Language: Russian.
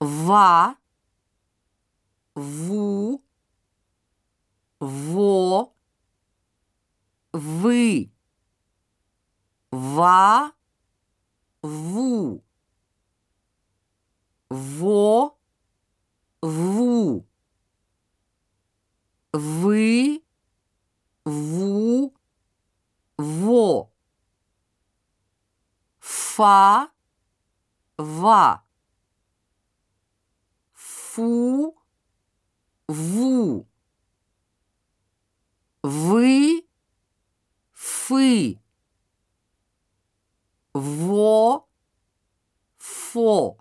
ва, ву, во, вы, ва, ву, во, ву, вы, ву, во, фа, ва, фу, ву, вы, фы, во, фо.